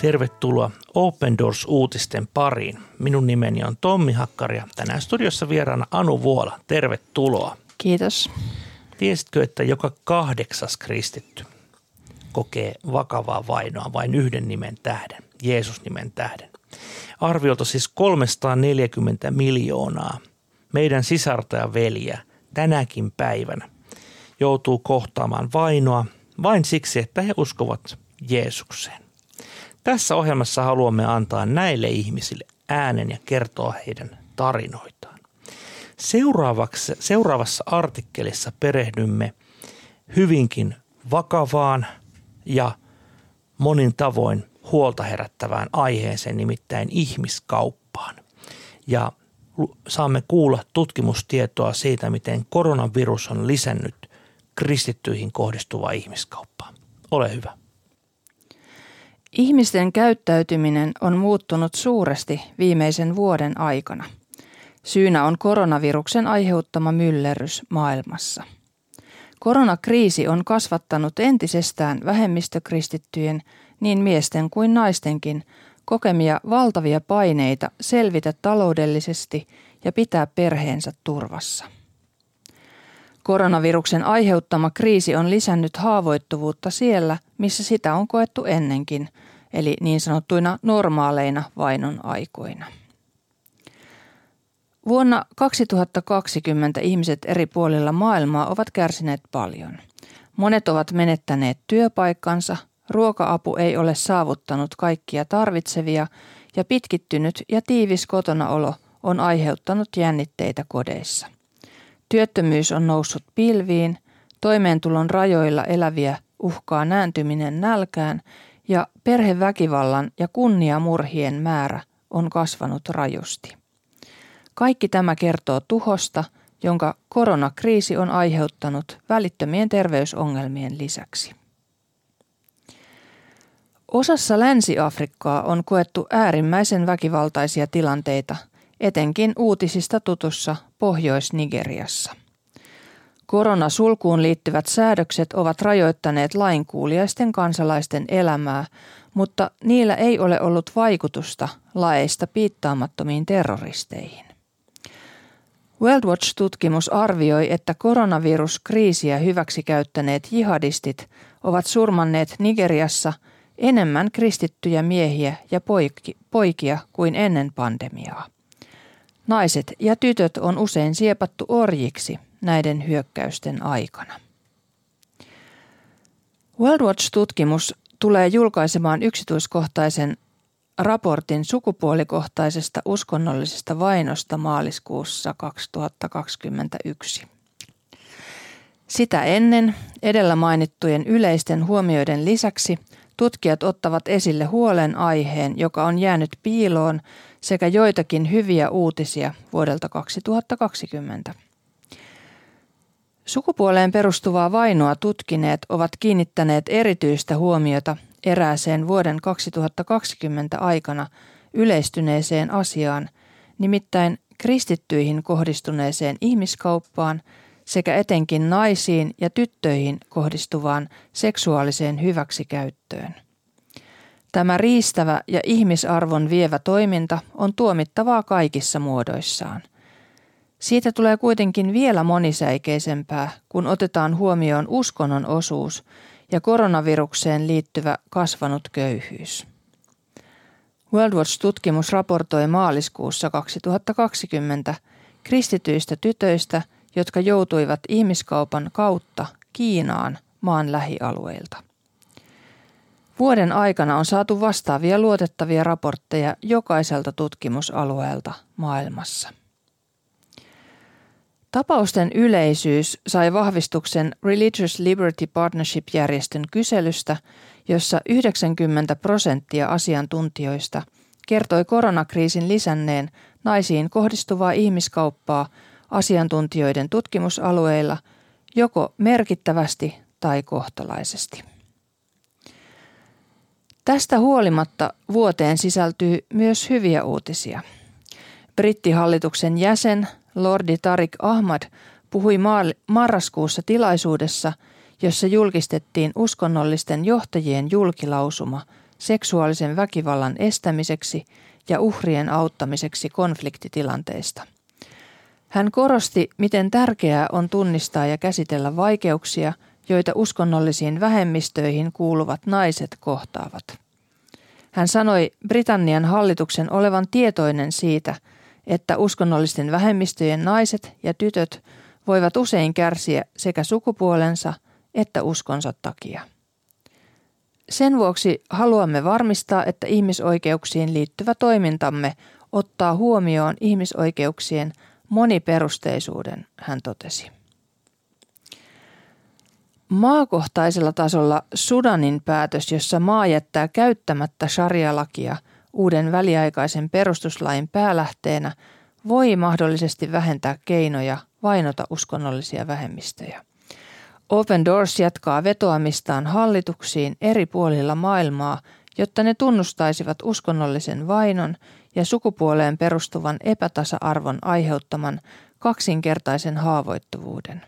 Tervetuloa Open Doors-uutisten pariin. Minun nimeni on Tommi Hakkari ja tänään studiossa vieraana Anu Vuola. Tervetuloa. Kiitos. Tiesitkö, että joka kahdeksas kristitty kokee vakavaa vainoa vain yhden nimen tähden, Jeesus-nimen tähden? Arviolta siis 340 miljoonaa meidän sisarta ja veliä tänäkin päivänä joutuu kohtaamaan vainoa vain siksi, että he uskovat Jeesukseen. Tässä ohjelmassa haluamme antaa näille ihmisille äänen ja kertoa heidän tarinoitaan. Seuraavaksi, seuraavassa artikkelissa perehdymme hyvinkin vakavaan ja monin tavoin huolta herättävään aiheeseen, nimittäin ihmiskauppaan. Ja saamme kuulla tutkimustietoa siitä, miten koronavirus on lisännyt kristittyihin kohdistuvaa ihmiskauppaa. Ole hyvä. Ihmisten käyttäytyminen on muuttunut suuresti viimeisen vuoden aikana. Syynä on koronaviruksen aiheuttama myllerrys maailmassa. Koronakriisi on kasvattanut entisestään vähemmistökristittyjen, niin miesten kuin naistenkin, kokemia valtavia paineita selvitä taloudellisesti ja pitää perheensä turvassa. Koronaviruksen aiheuttama kriisi on lisännyt haavoittuvuutta siellä, missä sitä on koettu ennenkin, eli niin sanottuina normaaleina vainon aikoina. Vuonna 2020 ihmiset eri puolilla maailmaa ovat kärsineet paljon. Monet ovat menettäneet työpaikkansa, ruoka-apu ei ole saavuttanut kaikkia tarvitsevia ja pitkittynyt ja tiivis kotonaolo on aiheuttanut jännitteitä kodeissa – Työttömyys on noussut pilviin, toimeentulon rajoilla eläviä uhkaa nääntyminen nälkään ja perheväkivallan ja kunniamurhien määrä on kasvanut rajusti. Kaikki tämä kertoo tuhosta, jonka koronakriisi on aiheuttanut välittömien terveysongelmien lisäksi. Osassa Länsi-Afrikkaa on koettu äärimmäisen väkivaltaisia tilanteita – etenkin uutisista tutussa Pohjois-Nigeriassa. Koronasulkuun liittyvät säädökset ovat rajoittaneet lainkuuliaisten kansalaisten elämää, mutta niillä ei ole ollut vaikutusta laeista piittaamattomiin terroristeihin. World Watch-tutkimus arvioi, että koronaviruskriisiä hyväksikäyttäneet jihadistit ovat surmanneet Nigeriassa enemmän kristittyjä miehiä ja poikia kuin ennen pandemiaa. Naiset ja tytöt on usein siepattu orjiksi näiden hyökkäysten aikana. World Watch-tutkimus tulee julkaisemaan yksityiskohtaisen raportin sukupuolikohtaisesta uskonnollisesta vainosta maaliskuussa 2021. Sitä ennen edellä mainittujen yleisten huomioiden lisäksi tutkijat ottavat esille huolen aiheen, joka on jäänyt piiloon sekä joitakin hyviä uutisia vuodelta 2020. Sukupuoleen perustuvaa vainoa tutkineet ovat kiinnittäneet erityistä huomiota erääseen vuoden 2020 aikana yleistyneeseen asiaan, nimittäin kristittyihin kohdistuneeseen ihmiskauppaan sekä etenkin naisiin ja tyttöihin kohdistuvaan seksuaaliseen hyväksikäyttöön. Tämä riistävä ja ihmisarvon vievä toiminta on tuomittavaa kaikissa muodoissaan. Siitä tulee kuitenkin vielä monisäikeisempää, kun otetaan huomioon uskonnon osuus ja koronavirukseen liittyvä kasvanut köyhyys. World Watch-tutkimus raportoi maaliskuussa 2020 kristityistä tytöistä, jotka joutuivat ihmiskaupan kautta Kiinaan maan lähialueilta. Vuoden aikana on saatu vastaavia luotettavia raportteja jokaiselta tutkimusalueelta maailmassa. Tapausten yleisyys sai vahvistuksen Religious Liberty Partnership-järjestön kyselystä, jossa 90 prosenttia asiantuntijoista kertoi koronakriisin lisänneen naisiin kohdistuvaa ihmiskauppaa asiantuntijoiden tutkimusalueilla joko merkittävästi tai kohtalaisesti. Tästä huolimatta vuoteen sisältyy myös hyviä uutisia. Brittihallituksen jäsen Lordi Tarik Ahmad puhui marraskuussa tilaisuudessa, jossa julkistettiin uskonnollisten johtajien julkilausuma seksuaalisen väkivallan estämiseksi ja uhrien auttamiseksi konfliktitilanteista. Hän korosti, miten tärkeää on tunnistaa ja käsitellä vaikeuksia, joita uskonnollisiin vähemmistöihin kuuluvat naiset kohtaavat. Hän sanoi Britannian hallituksen olevan tietoinen siitä, että uskonnollisten vähemmistöjen naiset ja tytöt voivat usein kärsiä sekä sukupuolensa että uskonsa takia. Sen vuoksi haluamme varmistaa, että ihmisoikeuksiin liittyvä toimintamme ottaa huomioon ihmisoikeuksien moniperusteisuuden, hän totesi. Maakohtaisella tasolla Sudanin päätös, jossa maa jättää käyttämättä sharia-lakia uuden väliaikaisen perustuslain päälähteenä, voi mahdollisesti vähentää keinoja vainota uskonnollisia vähemmistöjä. Open Doors jatkaa vetoamistaan hallituksiin eri puolilla maailmaa, jotta ne tunnustaisivat uskonnollisen vainon ja sukupuoleen perustuvan epätasa-arvon aiheuttaman kaksinkertaisen haavoittuvuuden.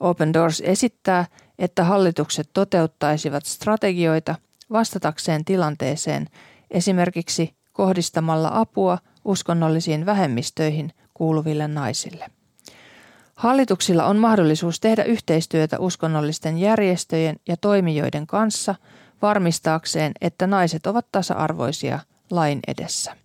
Open Doors esittää, että hallitukset toteuttaisivat strategioita vastatakseen tilanteeseen esimerkiksi kohdistamalla apua uskonnollisiin vähemmistöihin kuuluville naisille. Hallituksilla on mahdollisuus tehdä yhteistyötä uskonnollisten järjestöjen ja toimijoiden kanssa varmistaakseen, että naiset ovat tasa-arvoisia lain edessä.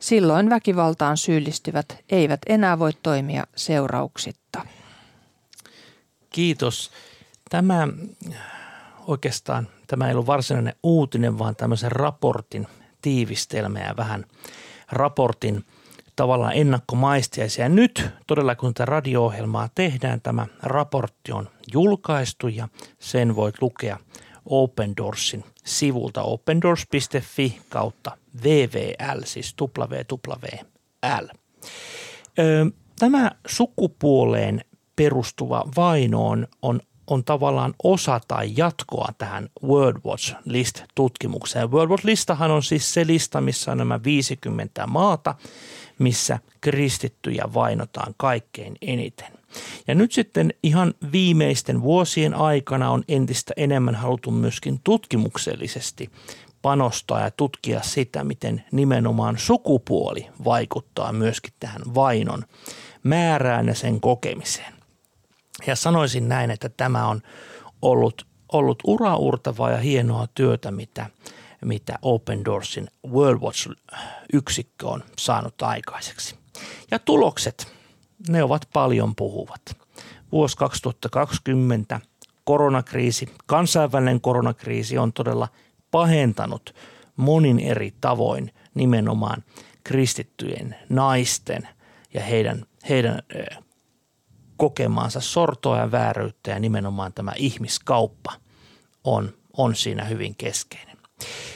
Silloin väkivaltaan syyllistyvät eivät enää voi toimia seurauksitta. Kiitos. Tämä oikeastaan, tämä ei ollut varsinainen uutinen, vaan tämmöisen raportin tiivistelmä ja vähän raportin tavallaan ennakkomaistiaisia. Ja nyt todella kun tätä radio-ohjelmaa tehdään, tämä raportti on julkaistu ja sen voit lukea Open Doorsin sivulta opendoors.fi kautta VVL, siis WWL. Tämä sukupuoleen perustuva vaino on, on, on tavallaan osa tai jatkoa tähän World Watch List-tutkimukseen. World Watch Listahan on siis se lista, missä on nämä 50 maata, missä kristittyjä vainotaan kaikkein eniten. Ja nyt sitten ihan viimeisten vuosien aikana on entistä enemmän haluttu myöskin tutkimuksellisesti panostaa ja tutkia sitä, miten nimenomaan sukupuoli vaikuttaa myöskin tähän vainon määrään ja sen kokemiseen. Ja sanoisin näin, että tämä on ollut, ollut uraurtavaa ja hienoa työtä, mitä, mitä Open Doorsin World Watch-yksikkö on saanut aikaiseksi. Ja tulokset, ne ovat paljon puhuvat. Vuosi 2020 koronakriisi, kansainvälinen koronakriisi on todella pahentanut monin eri tavoin nimenomaan kristittyjen naisten ja heidän, heidän kokemaansa sortoa ja vääryyttä ja nimenomaan tämä ihmiskauppa on, on siinä hyvin keskeinen.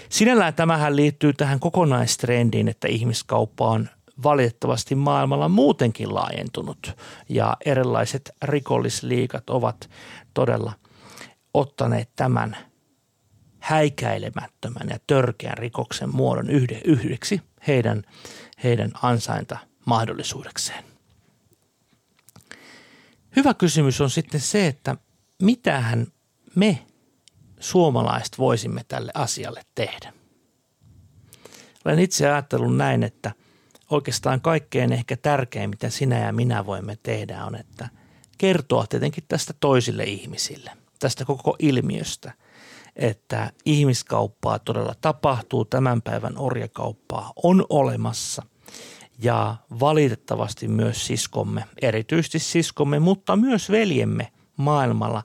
Sinällään tämähän liittyy tähän kokonaistrendiin, että ihmiskauppa on valitettavasti maailmalla muutenkin laajentunut ja erilaiset rikollisliikat ovat todella ottaneet tämän häikäilemättömän ja törkeän rikoksen muodon yhdeksi heidän, heidän ansainta mahdollisuudekseen. Hyvä kysymys on sitten se, että mitähän me suomalaiset voisimme tälle asialle tehdä. Olen itse ajatellut näin, että oikeastaan kaikkein ehkä tärkein, mitä sinä ja minä voimme tehdä, on, että kertoa tietenkin tästä toisille ihmisille, tästä koko ilmiöstä, että ihmiskauppaa todella tapahtuu, tämän päivän orjakauppaa on olemassa ja valitettavasti myös siskomme, erityisesti siskomme, mutta myös veljemme maailmalla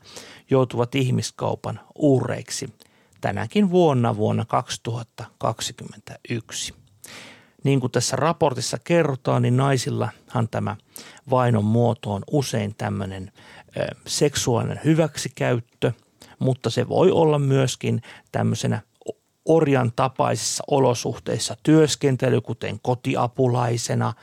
joutuvat ihmiskaupan uhreiksi tänäkin vuonna vuonna 2021. Niin kuin tässä raportissa kerrotaan, niin naisillahan tämä vainon muoto on usein tämmöinen seksuaalinen hyväksikäyttö, mutta se voi olla myöskin tämmöisenä orjan tapaisissa olosuhteissa työskentely, kuten kotiapulaisena,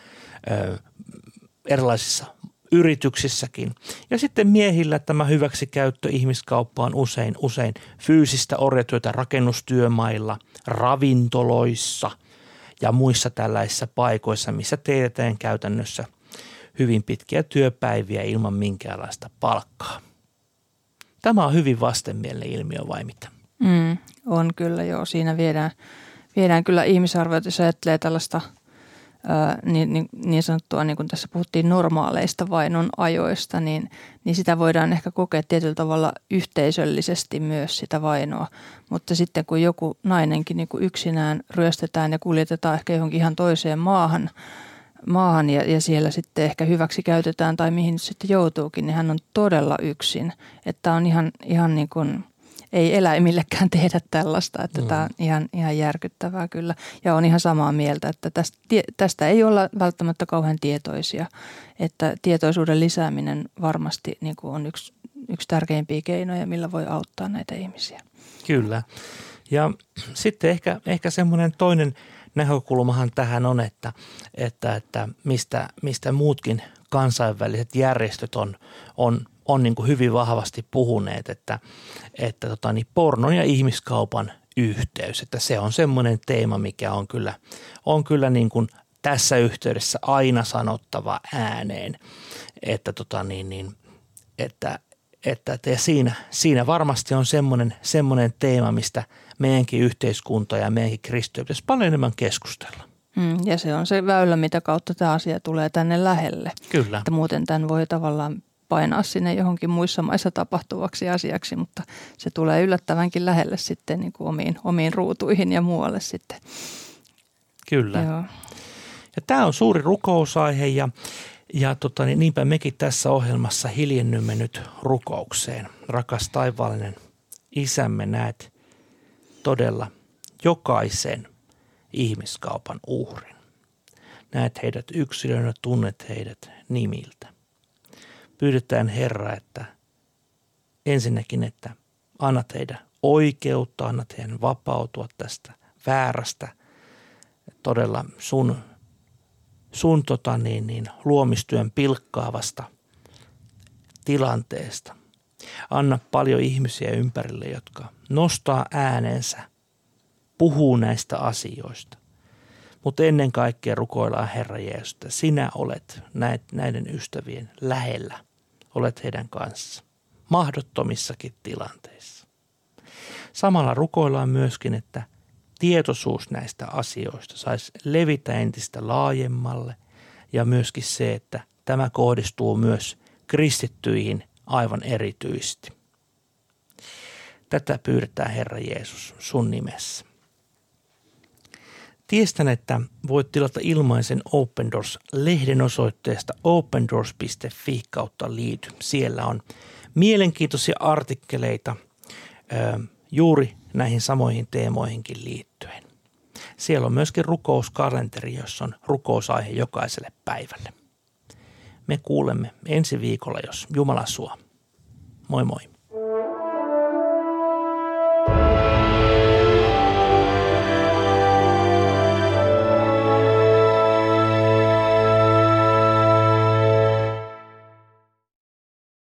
erilaisissa yrityksissäkin. Ja sitten miehillä tämä hyväksikäyttö ihmiskauppa on usein, usein fyysistä orjatyötä rakennustyömailla, ravintoloissa ja muissa tällaisissa paikoissa, missä teetään käytännössä hyvin pitkiä työpäiviä ilman minkäänlaista palkkaa. Tämä on hyvin vastenmielinen ilmiö vai mitä? Mm, On kyllä joo, siinä viedään, viedään kyllä ihmisarvoita, jos ajattelee tällaista ää, niin, niin, niin sanottua, niin kuin tässä puhuttiin normaaleista vainon ajoista, niin, niin sitä voidaan ehkä kokea tietyllä tavalla yhteisöllisesti myös sitä vainoa. Mutta sitten kun joku nainenkin niin kuin yksinään ryöstetään ja kuljetetaan ehkä johonkin ihan toiseen maahan, maahan ja, ja siellä sitten ehkä hyväksi käytetään tai mihin sitten joutuukin, niin hän on todella yksin. Että on ihan, ihan niin kuin, ei eläimillekään tehdä tällaista, että mm. tämä on ihan, ihan järkyttävää kyllä. Ja on ihan samaa mieltä, että tästä, tästä ei olla välttämättä kauhean tietoisia, että tietoisuuden lisääminen varmasti niin kuin on yksi, yksi tärkeimpiä keinoja, millä voi auttaa näitä ihmisiä. Kyllä. Ja sitten ehkä, ehkä semmoinen toinen näkökulmahan tähän on, että, että, että mistä, mistä muutkin kansainväliset järjestöt on, on, on niin kuin hyvin vahvasti puhuneet, että, että tota niin, pornon ja ihmiskaupan yhteys, että se on semmoinen teema, mikä on kyllä, on kyllä niin kuin tässä yhteydessä aina sanottava ääneen, että, tota niin, niin, että, että, että ja siinä, siinä varmasti on semmoinen, semmoinen teema, mistä meidänkin yhteiskunta ja meidänkin kristityt pitäisi paljon enemmän keskustella. Mm, ja se on se väylä, mitä kautta tämä asia tulee tänne lähelle. Kyllä. Että muuten tämän voi tavallaan painaa sinne johonkin muissa maissa tapahtuvaksi asiaksi, mutta se tulee yllättävänkin lähelle sitten niin kuin omiin, omiin ruutuihin ja muualle sitten. Kyllä. Joo. Ja tämä on suuri rukousaihe ja, ja tota, niin niinpä mekin tässä ohjelmassa hiljennymme nyt rukoukseen. Rakas taivaallinen isämme, näet todella jokaisen ihmiskaupan uhrin. Näet heidät yksilönä, tunnet heidät nimiltä. Pyydetään Herra, että ensinnäkin, että annat heidän oikeutta, annat heidän vapautua tästä väärästä, todella sun, sun tota niin, niin, luomistyön pilkkaavasta tilanteesta. Anna paljon ihmisiä ympärille, jotka nostaa äänensä, puhuu näistä asioista. Mutta ennen kaikkea rukoillaan Herra Jeesus, että sinä olet näiden ystävien lähellä, olet heidän kanssa, mahdottomissakin tilanteissa. Samalla rukoillaan myöskin, että tietoisuus näistä asioista saisi levitä entistä laajemmalle ja myöskin se, että tämä kohdistuu myös kristittyihin aivan erityisesti. Tätä pyydetään Herra Jeesus sun nimessä. Tiestän, että voit tilata ilmaisen Open Doors-lehden osoitteesta opendoors.fi kautta liity. Siellä on mielenkiintoisia artikkeleita juuri näihin samoihin teemoihinkin liittyen. Siellä on myöskin rukouskalenteri, jossa on rukousaihe jokaiselle päivälle. Me kuulemme ensi viikolla, jos Jumala suo. Moi moi.